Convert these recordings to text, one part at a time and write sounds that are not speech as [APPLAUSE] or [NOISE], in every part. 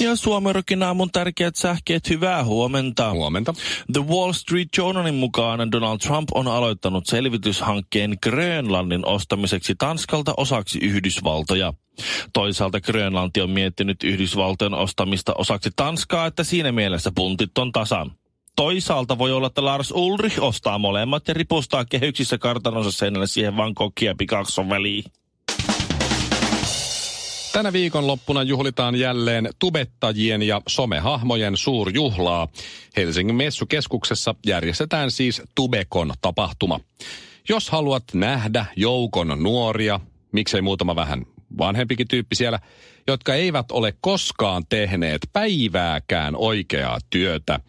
Ja Suomerokin aamun tärkeät sähkeet, hyvää huomenta. Huomenta. The Wall Street Journalin mukaan Donald Trump on aloittanut selvityshankkeen Grönlannin ostamiseksi Tanskalta osaksi Yhdysvaltoja. Toisaalta Grönlanti on miettinyt Yhdysvaltojen ostamista osaksi Tanskaa, että siinä mielessä puntit on tasan. Toisaalta voi olla, että Lars Ulrich ostaa molemmat ja ripustaa kehyksissä kartanonsa seinälle siihen vaan kokkia pikakson väliin. Tänä viikonloppuna juhlitaan jälleen tubettajien ja somehahmojen suurjuhlaa. Helsingin messukeskuksessa järjestetään siis Tubekon tapahtuma. Jos haluat nähdä joukon nuoria, miksei muutama vähän vanhempikin tyyppi siellä, jotka eivät ole koskaan tehneet päivääkään oikeaa työtä,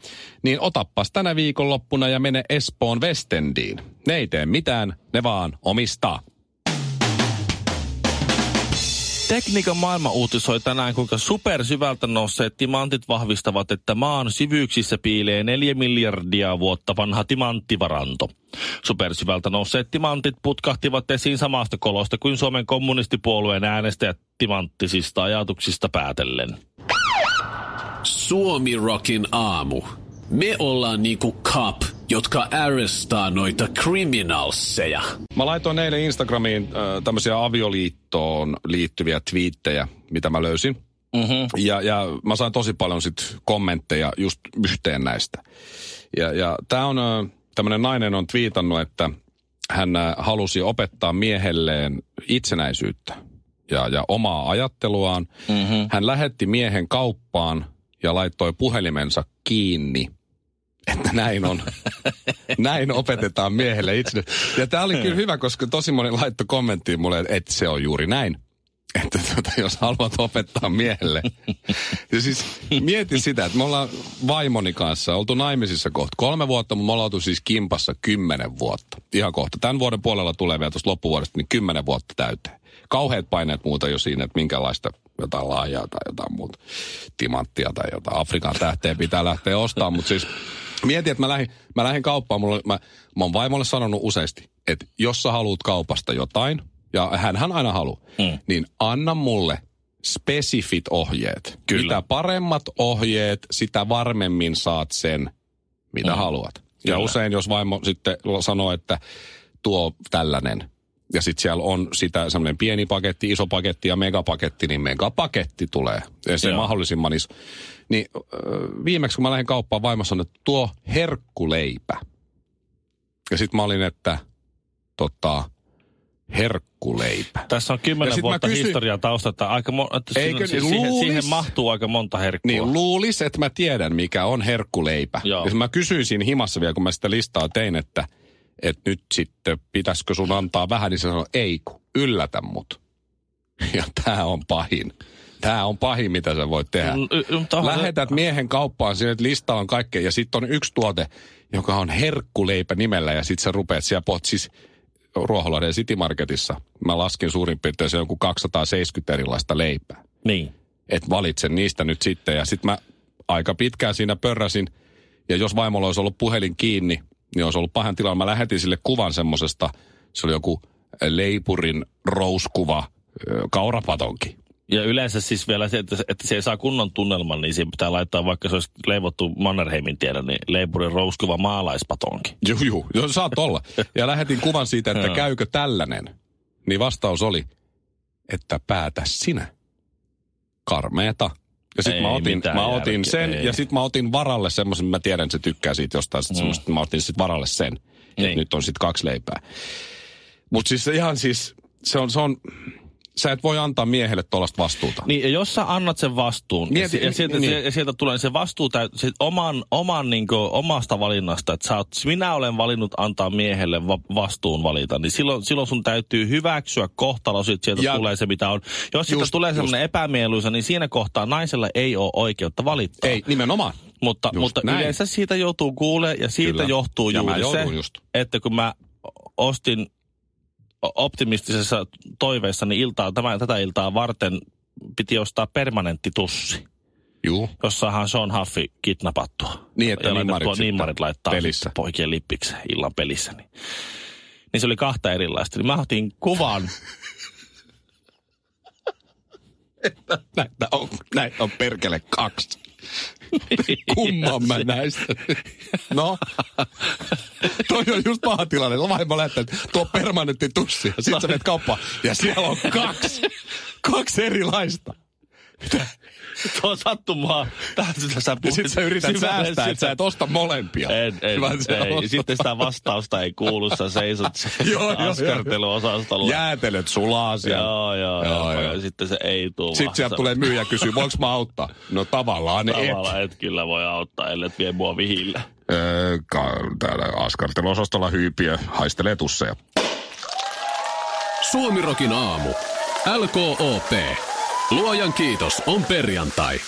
niin otappas tänä viikonloppuna ja mene Espoon Westendiin. Ne ei tee mitään, ne vaan omistaa. Tekniikan maailma uutisoi tänään, kuinka supersyvältä nousseet timantit vahvistavat, että maan syvyyksissä piilee neljä miljardia vuotta vanha timanttivaranto. Supersyvältä nousseet timantit putkahtivat esiin samasta kolosta kuin Suomen kommunistipuolueen äänestäjät timanttisista ajatuksista päätellen. Suomi Rockin aamu. Me ollaan niinku cop, jotka arrestaa noita criminalseja. Mä laitoin eilen Instagramiin äh, tämmöisiä avioliittoon liittyviä twiittejä, mitä mä löysin. Mm-hmm. Ja, ja mä sain tosi paljon sit kommentteja just yhteen näistä. Ja, ja tää on, äh, tämmönen nainen on twiitannut, että hän halusi opettaa miehelleen itsenäisyyttä ja, ja omaa ajatteluaan. Mm-hmm. Hän lähetti miehen kauppaan ja laittoi puhelimensa kiinni – että näin on. [LAUGHS] näin opetetaan miehelle itse. Ja tämä oli kyllä hyvä, koska tosi moni laittoi kommenttiin mulle, että se on juuri näin. Että tuota, jos haluat opettaa miehelle. [LAUGHS] Ja siis mietin sitä, että me ollaan vaimoni kanssa oltu naimisissa kohta kolme vuotta, mutta me ollaan oltu siis kimpassa kymmenen vuotta. Ihan kohta. Tämän vuoden puolella tulee vielä tuossa loppuvuodesta, niin kymmenen vuotta täyteen. Kauheat paineet muuta jo siinä, että minkälaista jotain laajaa tai jotain muuta timanttia tai jotain Afrikan tähteä pitää lähteä ostamaan. Mutta siis Mietin, että mä lähdin, mä lähdin kauppaan. Mulla, mä, mä oon vaimolle sanonut useasti, että jos sä haluat kaupasta jotain, ja hän aina haluaa, mm. niin anna mulle spesifit ohjeet. Kyllä. Mitä paremmat ohjeet, sitä varmemmin saat sen, mitä mm. haluat. Kyllä. Ja usein, jos vaimo sitten sanoo, että tuo tällainen, ja sitten siellä on sitä semmoinen pieni paketti, iso paketti ja megapaketti, niin megapaketti tulee. Ja se Joo. mahdollisimman iso. Niin viimeksi kun mä lähdin kauppaan, vaimo sanoi, että tuo herkkuleipä. Ja sitten mä olin, että tota, herkkuleipä. Tässä on kymmenen vuotta kysyin, historiaa taustalta. Aika mo- että eikö, siis luulis, siihen, siihen, mahtuu aika monta herkkua. Niin, luulis, että mä tiedän, mikä on herkkuleipä. Joo. Ja mä kysyisin himassa vielä, kun mä sitä listaa tein, että, että nyt sitten pitäisikö sun antaa vähän, niin se sanoi, ei kun, yllätä mut. [LAUGHS] Ja tämä on pahin. Tämä on pahin, mitä sä voit tehdä. Lähetät miehen kauppaan, sinne lista on kaikkea, ja sitten on yksi tuote, joka on herkkuleipä nimellä, ja sitten sä rupeat siellä pot, siis Ruoholahden City Marketissa. Mä laskin suurin piirtein se joku 270 erilaista leipää. Niin. Et valitsen niistä nyt sitten, ja sitten mä aika pitkään siinä pörräsin, ja jos vaimolla olisi ollut puhelin kiinni, niin olisi ollut pahan tilanne. Mä lähetin sille kuvan semmosesta, se oli joku leipurin rouskuva kaurapatonki. Ja yleensä siis vielä se, että, että se ei saa kunnon tunnelman, niin siihen pitää laittaa, vaikka se olisi leivottu Mannerheimin tiedä, niin leipurin rouskuva maalaispatonki. Joo, joo, joo saat olla. Ja lähetin kuvan siitä, että käykö tällainen. Niin vastaus oli, että päätä sinä. Karmeeta. Ja sitten mä otin, mä otin sen, ei. ja sitten mä otin varalle semmoisen, mä tiedän, että se tykkää siitä jostain, sit mm. mä otin sitten varalle sen. Niin. Nyt on sitten kaksi leipää. Mutta siis ihan siis, se on, se on, sä et voi antaa miehelle tuollaista vastuuta. Niin, ja jos sä annat sen vastuun, Mieti- ja, si- ja, sieltä, niin. ja sieltä tulee se vastuu täyt, se oman, oman niin kuin, omasta valinnasta, että sä oot, minä olen valinnut antaa miehelle va- vastuun valita, niin silloin, silloin sun täytyy hyväksyä kohtalo, sit sieltä Ja- tulee se mitä on. Jos siitä tulee semmoinen epämieluisa, niin siinä kohtaa naisella ei ole oikeutta valittaa. Ei, nimenomaan. Mutta, Just mutta näin. yleensä siitä joutuu kuulee ja siitä Kyllä. johtuu Ja juuri se, just. että kun mä ostin optimistisessa toiveessani iltaa, tämän, tätä iltaa varten piti ostaa permanentti tussi, Juu. jossahan Sean Huffi kidnappattua. Niin, että ja nimmarit nimmarit laittaa pelissä. poikien lippiksi illan pelissä. Niin. niin se oli kahta erilaista. Niin mä otin kuvan [LAUGHS] Näitä on, näitä on perkele kaksi. [LAUGHS] Kumman mä näistä? No, toi on just paha tilanne. Vaimo lähtee, että tuo permanentti tussi. Ja sit sä menet kauppaan. Ja siellä on kaksi. Kaksi erilaista. Tuo sattumaa. Tähän sitä sä Ja puhuit. sit sä yrität säästää, että sä et osta molempia. En, en, Vaan ei. ostat- Sitten sitä vastausta ei kuulu, sä seisot [LAUGHS] askarteluosastolla. Jäätelöt sulaa siellä. Joo, joo, Joo, joo, joo. Ja sitten se ei tule Sitten sieltä tulee myyjä kysyä, voinko mä auttaa? No tavallaan et. Tavallaan et kyllä voi auttaa, ellei vie mua vihille. Öö, täällä askarteluosastolla hyypiö haistelee tusseja. Suomirokin aamu. LKOP. Luojan kiitos, on perjantai.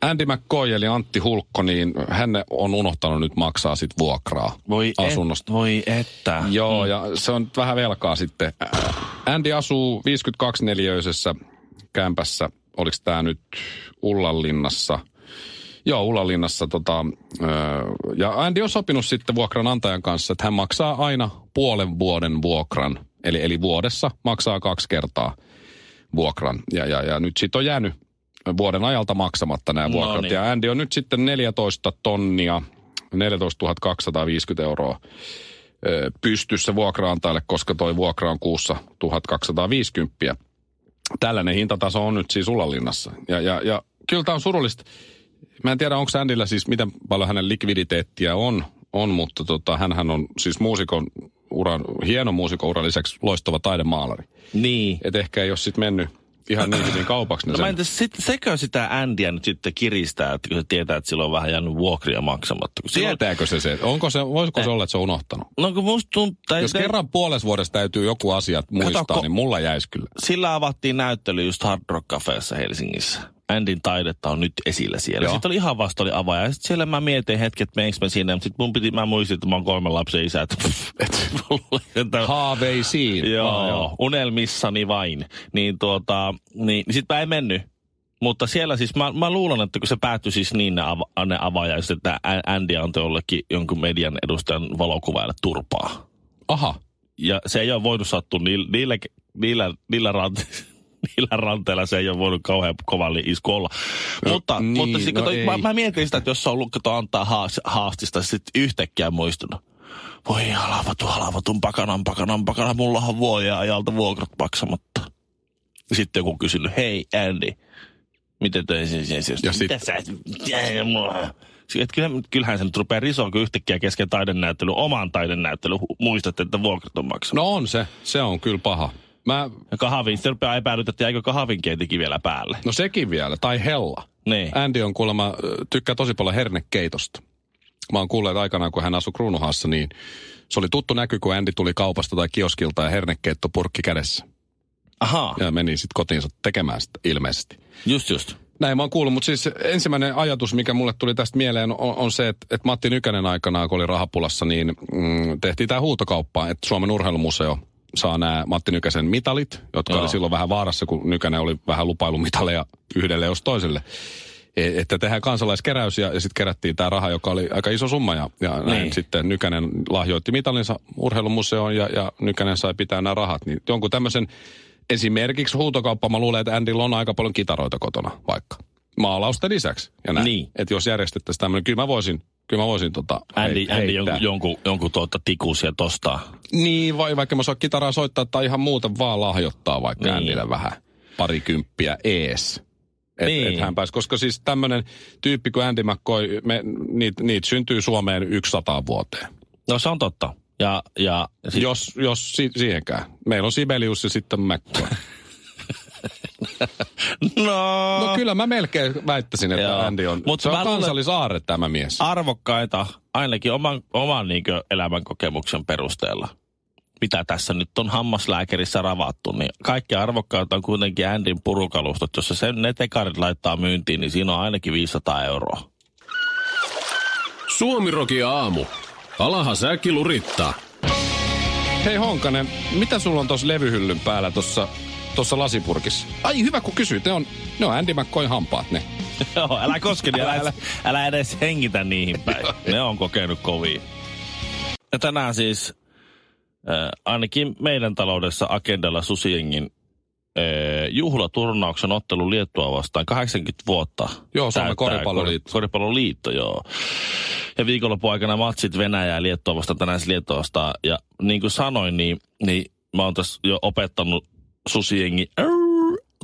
Andy McCoy eli Antti Hulkko, niin hän on unohtanut nyt maksaa sit vuokraa Voi asunnosta. Et, voi että. Joo, ja se on vähän velkaa sitten. Andy asuu 52-neliöisessä kämpässä. Oliko tämä nyt Ullanlinnassa? Joo, Ullanlinnassa. Tota, ja Andy on sopinut sitten vuokranantajan kanssa, että hän maksaa aina puolen vuoden vuokran. Eli, eli vuodessa maksaa kaksi kertaa vuokran. Ja, ja, ja nyt sitten on jäänyt vuoden ajalta maksamatta nämä No vuokrat. niin. Ja Andy on nyt sitten 14 tonnia, 14 250 euroa pystyssä vuokraantajalle, koska toi vuokra on kuussa 1250. Tällainen hintataso on nyt siis Ullanlinnassa. Ja, ja, ja kyllä tämä on surullista. Mä en tiedä, onko Andillä siis, miten paljon hänen likviditeettiä on, on mutta tota, hänhän on siis muusikon uran, hieno muusikon uran lisäksi loistava taidemaalari. Niin. Et ehkä ei ole sitten mennyt ihan niin hyvin kaupaksi. Ne No mä sen- entäs sit, sekö sitä Andyä nyt sitten kiristää, että kun se tietää, että sillä on vähän jäänyt vuokria maksamatta. Kun silloin, Tietääkö se se? Onko se, voisiko se olla, että se on unohtanut? no kun musta tuntuu, Jos te- kerran puolessa vuodessa täytyy joku asia muistaa, ko- niin mulla jäisi kyllä. sillä avattiin näyttely just Hard Rock Cafeessa Helsingissä. Andin taidetta on nyt esillä siellä. Joo. Sitten oli ihan vasta oli avaaja. Ja sitten siellä mä mietin hetket, meneekö mä sinne. Mutta sitten mun piti, mä muistin, että mä oon kolmen lapsen isä. Että, että, Haaveisiin. joo, joo, unelmissani vain. Niin tuota, niin, sit mä en mennyt. Mutta siellä siis, mä, mä luulen, että kun se päättyi siis niin ne, ava, ne avaajaiset, että Andy antoi jollekin jonkun median edustajan valokuvaajalle turpaa. Aha. Ja se ei ole voinut sattua niillä, niillä, niillä, niillä, niillä ranteilla, se ei ole voinut kauhean kovalla isku olla. No, mutta niin, mutta sit, no kato, ei. mä, mä, mietin sitä, että jos se on ollut, kato, antaa haas, haastista, sitten yhtäkkiä muistunut. Voi halavatu, halavatun pakanan, pakanan, pakanan, mulla on vuoden ajalta vuokrat maksamatta. Sitten joku kysynyt, hei Andy, miten toi se, se, Ja mitä sä, jää, mulla- et kyllä, kyllähän se nyt rupeaa risoa, kun yhtäkkiä kesken taidenäyttely, oman taidenäyttely, hu- muistat, että vuokrat on maksanut. No on se. Se on kyllä paha. Mä, Ja kahvin, sitten rupeaa epäilyt, että jäikö kahvinkeitikin vielä päälle. no sekin vielä. Tai hella. Niin. Andy on kuulemma, tykkää tosi paljon hernekeitosta. Mä oon kuullut, aikanaan kun hän asui Kruunuhassa, niin se oli tuttu näky, kun Andy tuli kaupasta tai kioskilta ja hernekeitto purkki kädessä. Ahaa, Ja meni sitten kotiinsa tekemään sitä ilmeisesti. just just. Näin mä oon kuullut, mutta siis ensimmäinen ajatus, mikä mulle tuli tästä mieleen, on, on se, että, että Matti Nykänen aikanaan, kun oli rahapulassa, niin mm, tehtiin tämä huutokauppa, että Suomen urheilumuseo saa nämä Matti Nykäsen mitalit, jotka Joo. oli silloin vähän vaarassa, kun Nykänen oli vähän lupailumitaleja yhdelle jos toiselle. E- Että tehdään kansalaiskeräys ja, ja sitten kerättiin tämä raha, joka oli aika iso summa. Ja, ja näin Niin. sitten Nykänen lahjoitti mitalinsa urheilumuseoon ja, ja Nykänen sai pitää nämä rahat. Niin jonkun tämmöisen esimerkiksi huutokauppa, mä luulen, että Andyllä on aika paljon kitaroita kotona vaikka. Maalausten lisäksi. Ja näin. Niin. Että jos järjestettäisiin tämmöinen, kyllä mä voisin, kyllä mä voisin tota Andy, Andy jonkun, jonkun, jonkun tuota tikuus ja tostaa. Niin, vai vaikka mä saa kitaraa soittaa tai ihan muuten vaan lahjoittaa vaikka Niin. niin. Andylle vähän parikymppiä ees. Et, Niin. et hän pääsi, koska siis tämmöinen tyyppi kuin Andy McCoy, me, niitä niit syntyy Suomeen 100 vuoteen. No se on totta. Ja, ja sit, Jos, jos si, siihenkään. Meillä on Sibelius ja sitten McCoy. [LAUGHS] No, No kyllä mä melkein väittäisin, että Joo. Andy on, Mut se on kansallisaarre tämä mies. arvokkaita ainakin oman, oman niin elämän kokemuksen perusteella. Mitä tässä nyt on hammaslääkärissä ravattu, niin kaikki arvokkaita on kuitenkin Andin purukalustot. Jos se sen ne tekarit laittaa myyntiin, niin siinä on ainakin 500 euroa. Suomiroki aamu. Alaha säkki lurittaa. Hei Honkanen, mitä sulla on tuossa levyhyllyn päällä tuossa tossa lasipurkissa? Ai hyvä kun kysyit, ne on, ne on Andy McCoyn hampaat ne. [LAUGHS] Joo, älä koske, älä, Älä- älä, edes hengitä niihin päin. [LAUGHS] Ne on kokenut kovia. Ja tänään siis äh, ainakin meidän taloudessa agendalla Susiengin äh, juhlaturnauksen ottelu Liettua vastaan 80 vuotta. Joo, Suomen koripalloliitto. kor- Koripalloliitto, joo. Ja viikonlopun aikana matsit Venäjää ja Liettua vastaan tänään siis Liettua vastaan. Ja niin kuin sanoin, niin, niin mä oon tässä jo opettanut Susiengin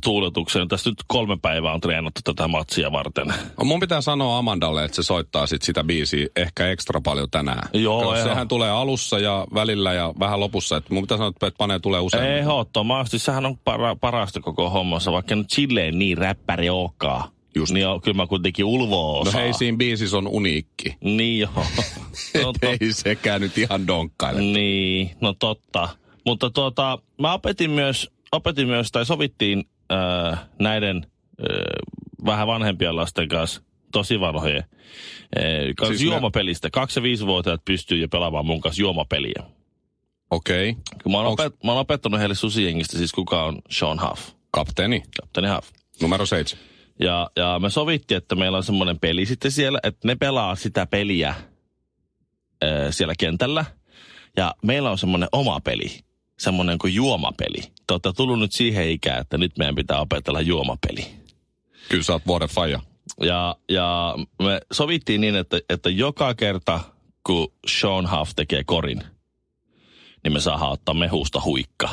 tuuletuksen. Tässä nyt kolme päivää on treenattu tätä matsia varten. Mun pitää sanoa Amandalle, että se soittaa sit sitä biisiä ehkä ekstra paljon tänään. Joo, joo. Sehän tulee alussa ja välillä ja vähän lopussa. Et mun pitää sanoa, että panee tulee usein. Ehdottomasti, sehän on para, parasta koko hommassa, vaikka nyt silleen niin räppäri olekaan. Just. Niin on, kyllä mä kuitenkin ulvoa No osaa. hei, siinä biisissä on uniikki. Niin joo. [LAUGHS] no, Et ei sekään nyt ihan donkkaile. Niin, no totta. Mutta tuota, mä opetin myös, opetin myös tai sovittiin äh, näiden äh, vähän vanhempien lasten kanssa, tosi vanhojen, äh, kanssa Siis siis ne- juomapelistä. Kaksi- ja viisivuotiaat pystyy jo pelaamaan mun kanssa juomapeliä. Okei, okay. Mä oon, Onks- opet, mä oon opettanut heille susijengistä siis kuka on Sean Huff, kapteeni, kapteeni Huff. numero seitsemän. Ja, ja me sovittiin, että meillä on semmoinen peli sitten siellä, että ne pelaa sitä peliä ää, siellä kentällä. Ja meillä on semmoinen oma peli, semmoinen kuin juomapeli. Te olette tullut nyt siihen ikään, että nyt meidän pitää opetella juomapeli. Kyllä sä oot vuoden faija. Ja, ja me sovittiin niin, että, että joka kerta, kun Sean Huff tekee korin, niin me saadaan ottaa mehusta huikka.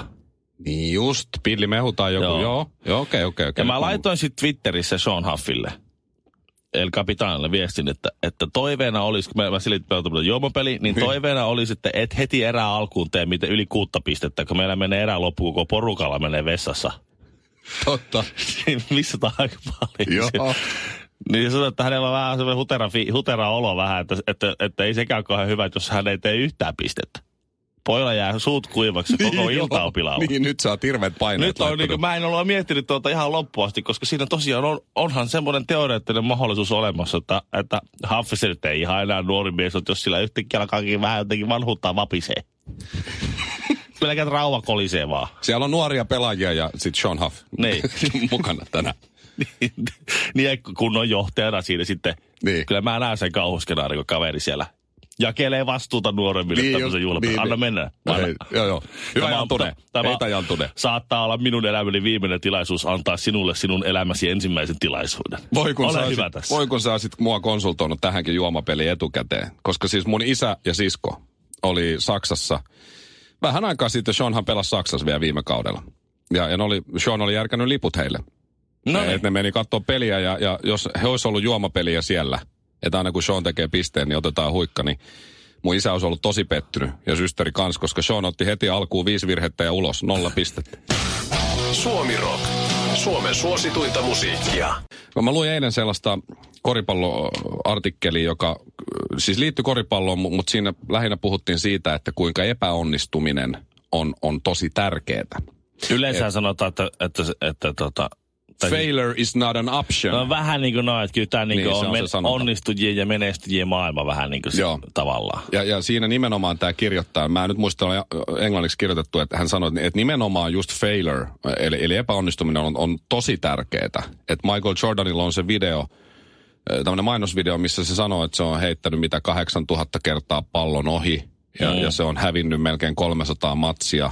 Niin just, pillimehu tai joku. Joo. Joo, okei, okei, okei. Ja mä laitoin sitten Twitterissä Sean Huffille, El Capitanille viestin, että, että toiveena olisi, kun mä, mä silti juomapeli, niin toiveena olisi, että et heti erää alkuun tee miten yli kuutta pistettä, kun meillä menee erää loppuun, kun porukalla menee vessassa. Totta. [LAUGHS] Niin Missä tämä aika paljon. Joo. Niin sanoi, että hänellä on vähän semmoinen hutera, hutera olo vähän, että, että, että, ei sekään kauhean hyvä, jos hän ei tee yhtään pistettä. Pojalla jää suut kuivaksi koko Niin, ilta on pilalla. Niin, nyt saa hirveät paineet Nyt on, niin kuin, mä en ole miettinyt tuota ihan loppuun asti, koska siinä tosiaan on, onhan semmoinen teoreettinen mahdollisuus olemassa, että, että Haffis nyt ei ihan enää nuori mies, mutta jos sillä yhtäkkiä alkaakin vähän jotenkin vanhuuttaa vapisee. [LAUGHS] Pelkät rauha kolisee vaan. Siellä on nuoria pelaajia ja sit Sean Huff [LAUGHS] Niin. mukana tänään. [LAUGHS] niin kun on johtajana siinä sitten. Niin. Kyllä mä näen sen kauhuskenaarin, kun kaveri siellä jakelee vastuuta nuoremmille niin, tämmöisen juhlapäivän. niin, Anna niin. mennä. Anna. hei, joo, joo. Hyvä Tämä Jantune. tämä- Heitä Jantune. Saattaa olla minun elämäni viimeinen tilaisuus antaa sinulle sinun elämäsi ensimmäisen tilaisuuden. Voi kun, Ole sä hyvä tässä. voi kun sä olisit mua konsultoinut tähänkin juomapeliin etukäteen. Koska siis mun isä ja sisko oli Saksassa. Vähän aikaa sitten Seanhan pelasi Saksassa vielä viime kaudella. Ja, ja oli, Sean oli järkännyt liput heille. No Et ne meni katsoa peliä ja, ja jos he olisi ollut juomapeliä siellä, että aina kun Sean tekee pisteen, niin otetaan huikka, niin mun isä olisi ollut tosi pettynyt ja systeri kans, koska Sean otti heti alkuun viisi virhettä ja ulos, nolla pistettä. Suomi Rock. Suomen suosituinta musiikkia. No, mä luin eilen sellaista koripalloartikkelia, joka siis liittyy koripalloon, mu- mutta siinä lähinnä puhuttiin siitä, että kuinka epäonnistuminen on, on tosi tärkeää. Yleensä sanotaan, että, että, että, että tota, tai siis- Failure is not an option. No vähän niin kuin noin, että kyllä tämä niin Niin, se on, on men- onnistujien ja menestyjien maailma vähän niin kuin se, Joo. tavallaan. Ja, ja siinä nimenomaan tämä kirjoittaja, mä nyt muista olla englanniksi kirjoitettu, että hän sanoi, että nimenomaan just failure, eli, eli epäonnistuminen on, on tosi tärkeää. Että Michael Jordanilla on se video, tämmöinen mainosvideo, missä se sanoo, että se on heittänyt mitä 8000 kertaa pallon ohi ja, Mm. ja se on hävinnyt melkein 300 matsia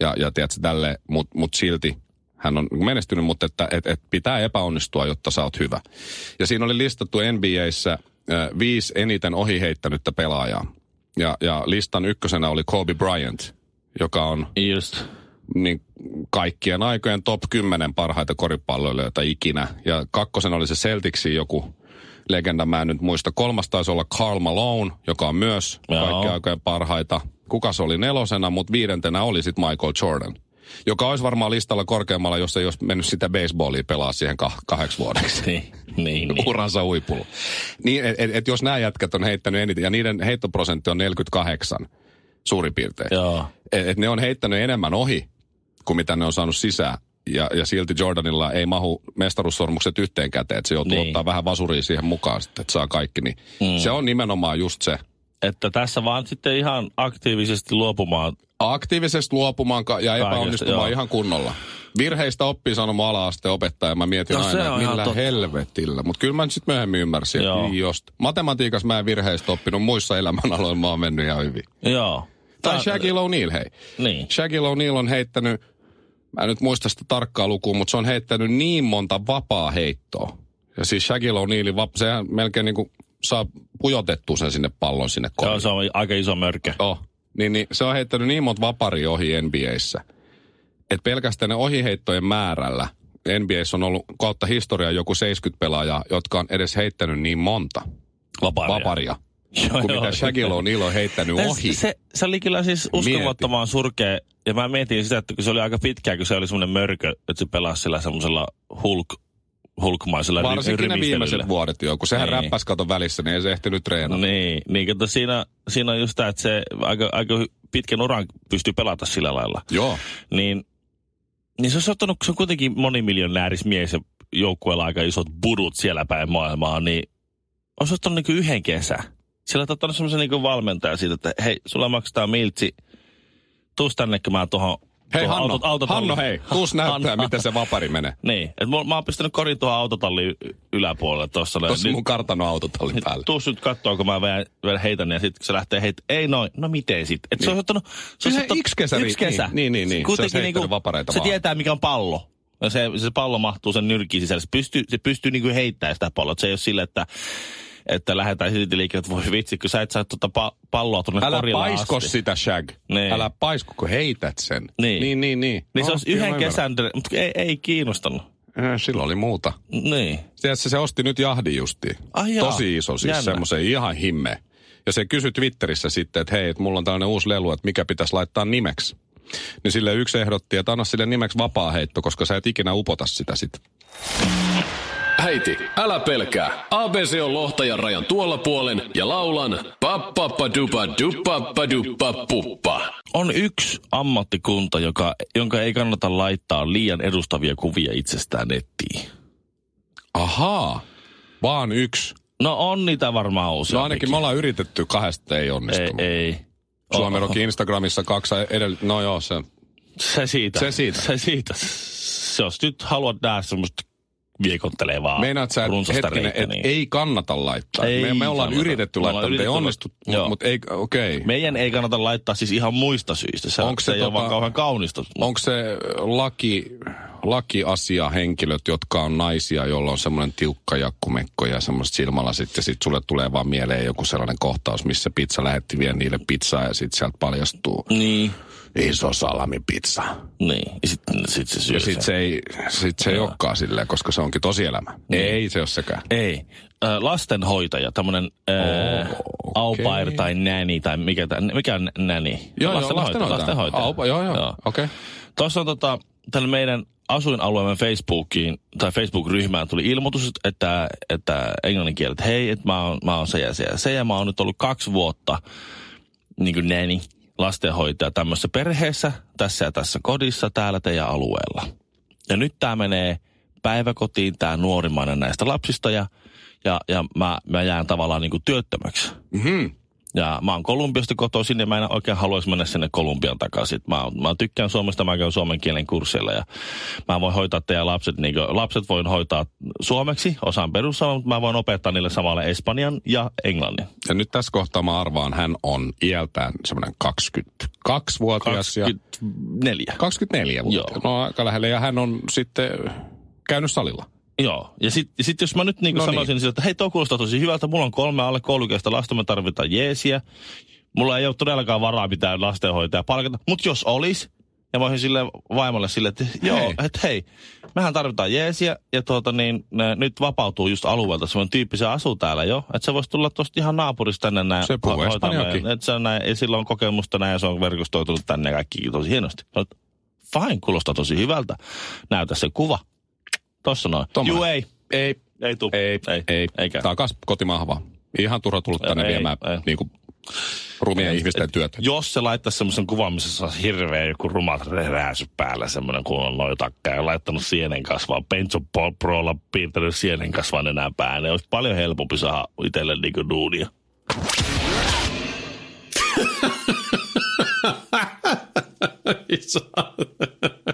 ja, ja tiedätkö, tälle, mutta mut silti hän on menestynyt, mutta että et, et pitää epäonnistua, jotta sä oot hyvä. Ja siinä oli listattu NBAissä äh, viisi eniten ohi heittänyttä pelaajaa. Ja, ja listan ykkösenä oli Kobe Bryant, joka on Just. niin kaikkien aikojen top 10 parhaita koripalloilijoita ikinä. Ja kakkosen oli se Celticsin joku legenda, mä en nyt muista. Kolmas taisi olla Karl Malone, joka on myös kaikkien aikojen parhaita. Kuka se oli nelosena, mutta viidentenä oli sitten Michael Jordan. Joka olisi varmaan listalla korkeammalla, jos ei olisi mennyt sitä baseballia pelaa siihen kah- kahdeksi vuodeksi. [LAUGHS] Niin, niin, niin. Uransa huipulla. Niin, et, et, et jos nämä jätkät on heittänyt eniten, ja niiden heittoprosentti on 48 suurin piirtein. Joo. Et, et ne on heittänyt enemmän ohi kuin mitä ne on saanut sisään. Ja, ja silti Jordanilla ei mahu mestaruussormukset yhteen käteen, että se joutuu Niin. ottaa vähän vasuria siihen mukaan, sitten, että saa kaikki. Niin mm. Se on nimenomaan just se. Että tässä vaan sitten ihan aktiivisesti luopumaan. Aktiivisesti luopumaan ja epäonnistumaan joo. ihan kunnolla. Virheistä oppii sanomaan ala-asteen opettaja. Mä mietin No aina, millä helvetillä. Mutta kyllä mä nyt sitten myöhemmin ymmärsin, Joo. että just. Matematiikassa mä en virheistä oppinut, muissa elämänaloilla mä oon mennyt ihan hyvin. Joo. Tai Tää- Shaquille O'Neal, hei. Niin. Shaquille O'Neal on heittänyt, mä en nyt muista sitä tarkkaa lukua, mutta se on heittänyt niin monta vapaa heittoa. Ja siis Shaquille O'Nealin, vap- sehän melkein niin kuin saa pujotettua sen sinne pallon sinne Joo, kotiin. se on aika iso mörkö. Oh. Niin, niin, se on heittänyt niin monta vaparia ohi NBAissä, että pelkästään ne ohiheittojen määrällä NBAissä on ollut kautta historiaa joku 70 pelaajaa, jotka on edes heittänyt niin monta Vaparia. vaparia, Joo, kuin joo. mitä Shaquille O'Neal on heittänyt ohi. Se, se oli kyllä siis uskomattoman surkea. Ja mä mietin sitä, että kun se oli aika pitkään, kun se oli semmoinen mörkö, että se pelasi sillä semmoisella hulk, hulkmaisella Varsinkin ne viimeiset vuodet jo, kun sehän Niin. räppäs katon välissä, niin ei se ehtinyt treenata. Niin, niin kato, siinä, siinä on just tämä, että se aika, aika pitkän uran pystyy pelata sillä lailla. Joo. Niin, niin se on ottanut, kun se on kuitenkin monimiljonääris mies ja joukkueella aika isot budut siellä päin maailmaa, niin on se ottanut niin yhden kesän. Sillä on ottanut semmoisen niin valmentaja siitä, että hei, sulla maksetaan miltsi, tuus tänne, kun mä tuohon Hei Hanno, autot- Hanno hei, tuus näyttää, Hanno. miten se vapari menee. [LAUGHS] Niin, että mä, mä oon pistänyt korin tuohon autotallin yläpuolelle tuossa. Tuossa Nyt- mun kartanon autotallin päällä. Tuus nyt kattoo, kun mä vielä, vielä heitän, ja sitten se lähtee heit, ei noin, no miten sitten? Et se on ottanut, se on ottanut yksi kesä yksi kesä. Niin, niin, niin. Se olisi Kuitenkin heittänyt niinku, vapareita se vaan. tietää, mikä on pallo. Ja se, se pallo mahtuu sen nyrkiin sisälle. Se pystyy, se pystyy niinku heittämään sitä palloa. Et Se ei ole sille, että, että lähdetään silti liikkeelle, että voi vitsi, kun sä et saa tuota pa- palloa tuonne Älä paisko asti. sitä, Shag. Niin. Älä paisko, kun heität sen. Niin. Niin, niin, niin. Niin se No, olisi kyllä yhden kesän, mutta ei, ei kiinnostanut. Eh, Silloin oli muuta. Niin. Tiedätkö, se osti nyt jahdin justiin. Ai jaa. Tosi iso, siis semmoisen ihan himme. Ja se kysyi Twitterissä sitten, että hei, että mulla on tällainen uusi lelu, että mikä pitäisi laittaa nimeksi. Niin sille yksi ehdotti, että anna sille nimeksi vapaa-heitto, koska sä et ikinä upota sitä sitten. Äiti, älä pelkää. ABC on lohtajan rajan tuolla puolen ja laulan pappappadupa dupappaduppa puppa. On yksi ammattikunta, joka, jonka ei kannata laittaa liian edustavia kuvia itsestään nettiin. Ahaa, vaan yksi. No on niitä varmaan No useampikin. ainakin me ollaan yritetty kahdesta, ei Ei, onnistunut. ei. Suomen Oho. Rockin Instagramissa kaksi edellä... No joo, se. Se siitä. Se siitä. Se siitä. Jos nyt haluat nähdä semmoista viekottelevaa Meinaat sä, hetkinen, että niin ei kannata laittaa. Ei me, me ollaan kannata. yritetty laittaa, mutta ei onnistu. Joo. Mutta ei, okei. Okay. Meidän ei kannata laittaa siis ihan muista syistä. Se, Onko se, se ei ole tota- vaan kauhean kaunista. Onko se laki, lakiasia henkilöt, jotka on naisia, joilla on semmoinen tiukka jakkumekko ja semmoiset silmälasit, ja sitten sulle tulee vaan mieleen joku sellainen kohtaus, missä pizza lähetti vielä niille pizzaa, ja sitten sieltä paljastuu Niin. iso salamipizza. Niin. Ja sitten sit se syö Ja sitten se ei, sit se ei Joo. olekaan silleen, koska se onkin tosielämä. Niin. Ei se ole sekään. Ei. Äh, lastenhoitaja, tämmöinen äh, au pair tai näni tai mikä, mikä on näni? Joo, joo, lastenhoitaja. lastenhoitaja. Aupa, joo, joo. Okei. Tuossa on tota, tälle meidän asuinalueemme Facebookiin, tai Facebook-ryhmään tuli ilmoitus, että, että englannin kielellä, että hei, että mä oon, mä oon se ja se ja se, ja mä oon nyt ollut kaksi vuotta niin kuin näni, lastenhoitaja tämmöisessä perheessä, tässä ja tässä kodissa, täällä teidän alueella. Ja nyt tämä menee päiväkotiin, tämä nuorimmainen näistä lapsista, ja, ja, ja mä, mä jään tavallaan niin kuin työttömäksi. Mm-hmm. Ja mä oon Kolumbiasta kotoisin ja mä en oikein haluaisi mennä sinne Kolumbian takaisin. Mä, mä tykkään Suomesta, mä käyn suomen kielen kursseilla ja mä voin hoitaa teidän lapset, niin kuin, lapset voin hoitaa suomeksi, osaan perussamaa, mutta mä voin opettaa niille samalle espanjan ja englannin. Ja nyt tässä kohtaa mä arvaan, hän on iältään semmoinen 22-vuotias. Ja 24. 24 vuotta. Joo. No aika lähellä. Ja hän on sitten käynyt salilla. Joo, ja sitten sit jos mä nyt niin No niin. sanoisin, niin. että hei, tuo kuulostaa tosi hyvältä, mulla on kolme alle koulukäistä lasta, me tarvitaan jeesiä. Mulla ei ole todellakaan varaa mitään lastenhoitajaa palkata, mutta jos olisi, ja mä olisin sille vaimolle sille, että joo, Hei. että hei, mehän tarvitaan jeesiä, ja tuota niin, ne, nyt vapautuu just alueelta semmoinen tyyppi, se asuu täällä jo, että se voisi tulla tuosta ihan naapurista tänne näin. Se puhuu Että se on näin, ja sillä on kokemusta näin, ja se on verkostoitunut tänne ja kaikki tosi hienosti. Oon, fine, kuulostaa tosi hyvältä. Näytä se kuva. Tossa noin. Tommonen. Juu, ei. Ei, Ei tuu. ei, ei. ei. Eikä. Takas kotimaahan vaan. Ihan turha tullut tänne Ei, viemään ei. niin kuin, rumien ihmisten työtä. Jos se laittaisi semmoisen kuvan, missä se olisi hirveä joku rumat rääsy päällä, semmoinen kun on noin takka ja laittanut sienen kasvaa, Pencho Prolla piirtänyt sienen kasvaa enää päälle, niin olisi paljon helpompi saada itselle niinku duunia. [LAUGHS]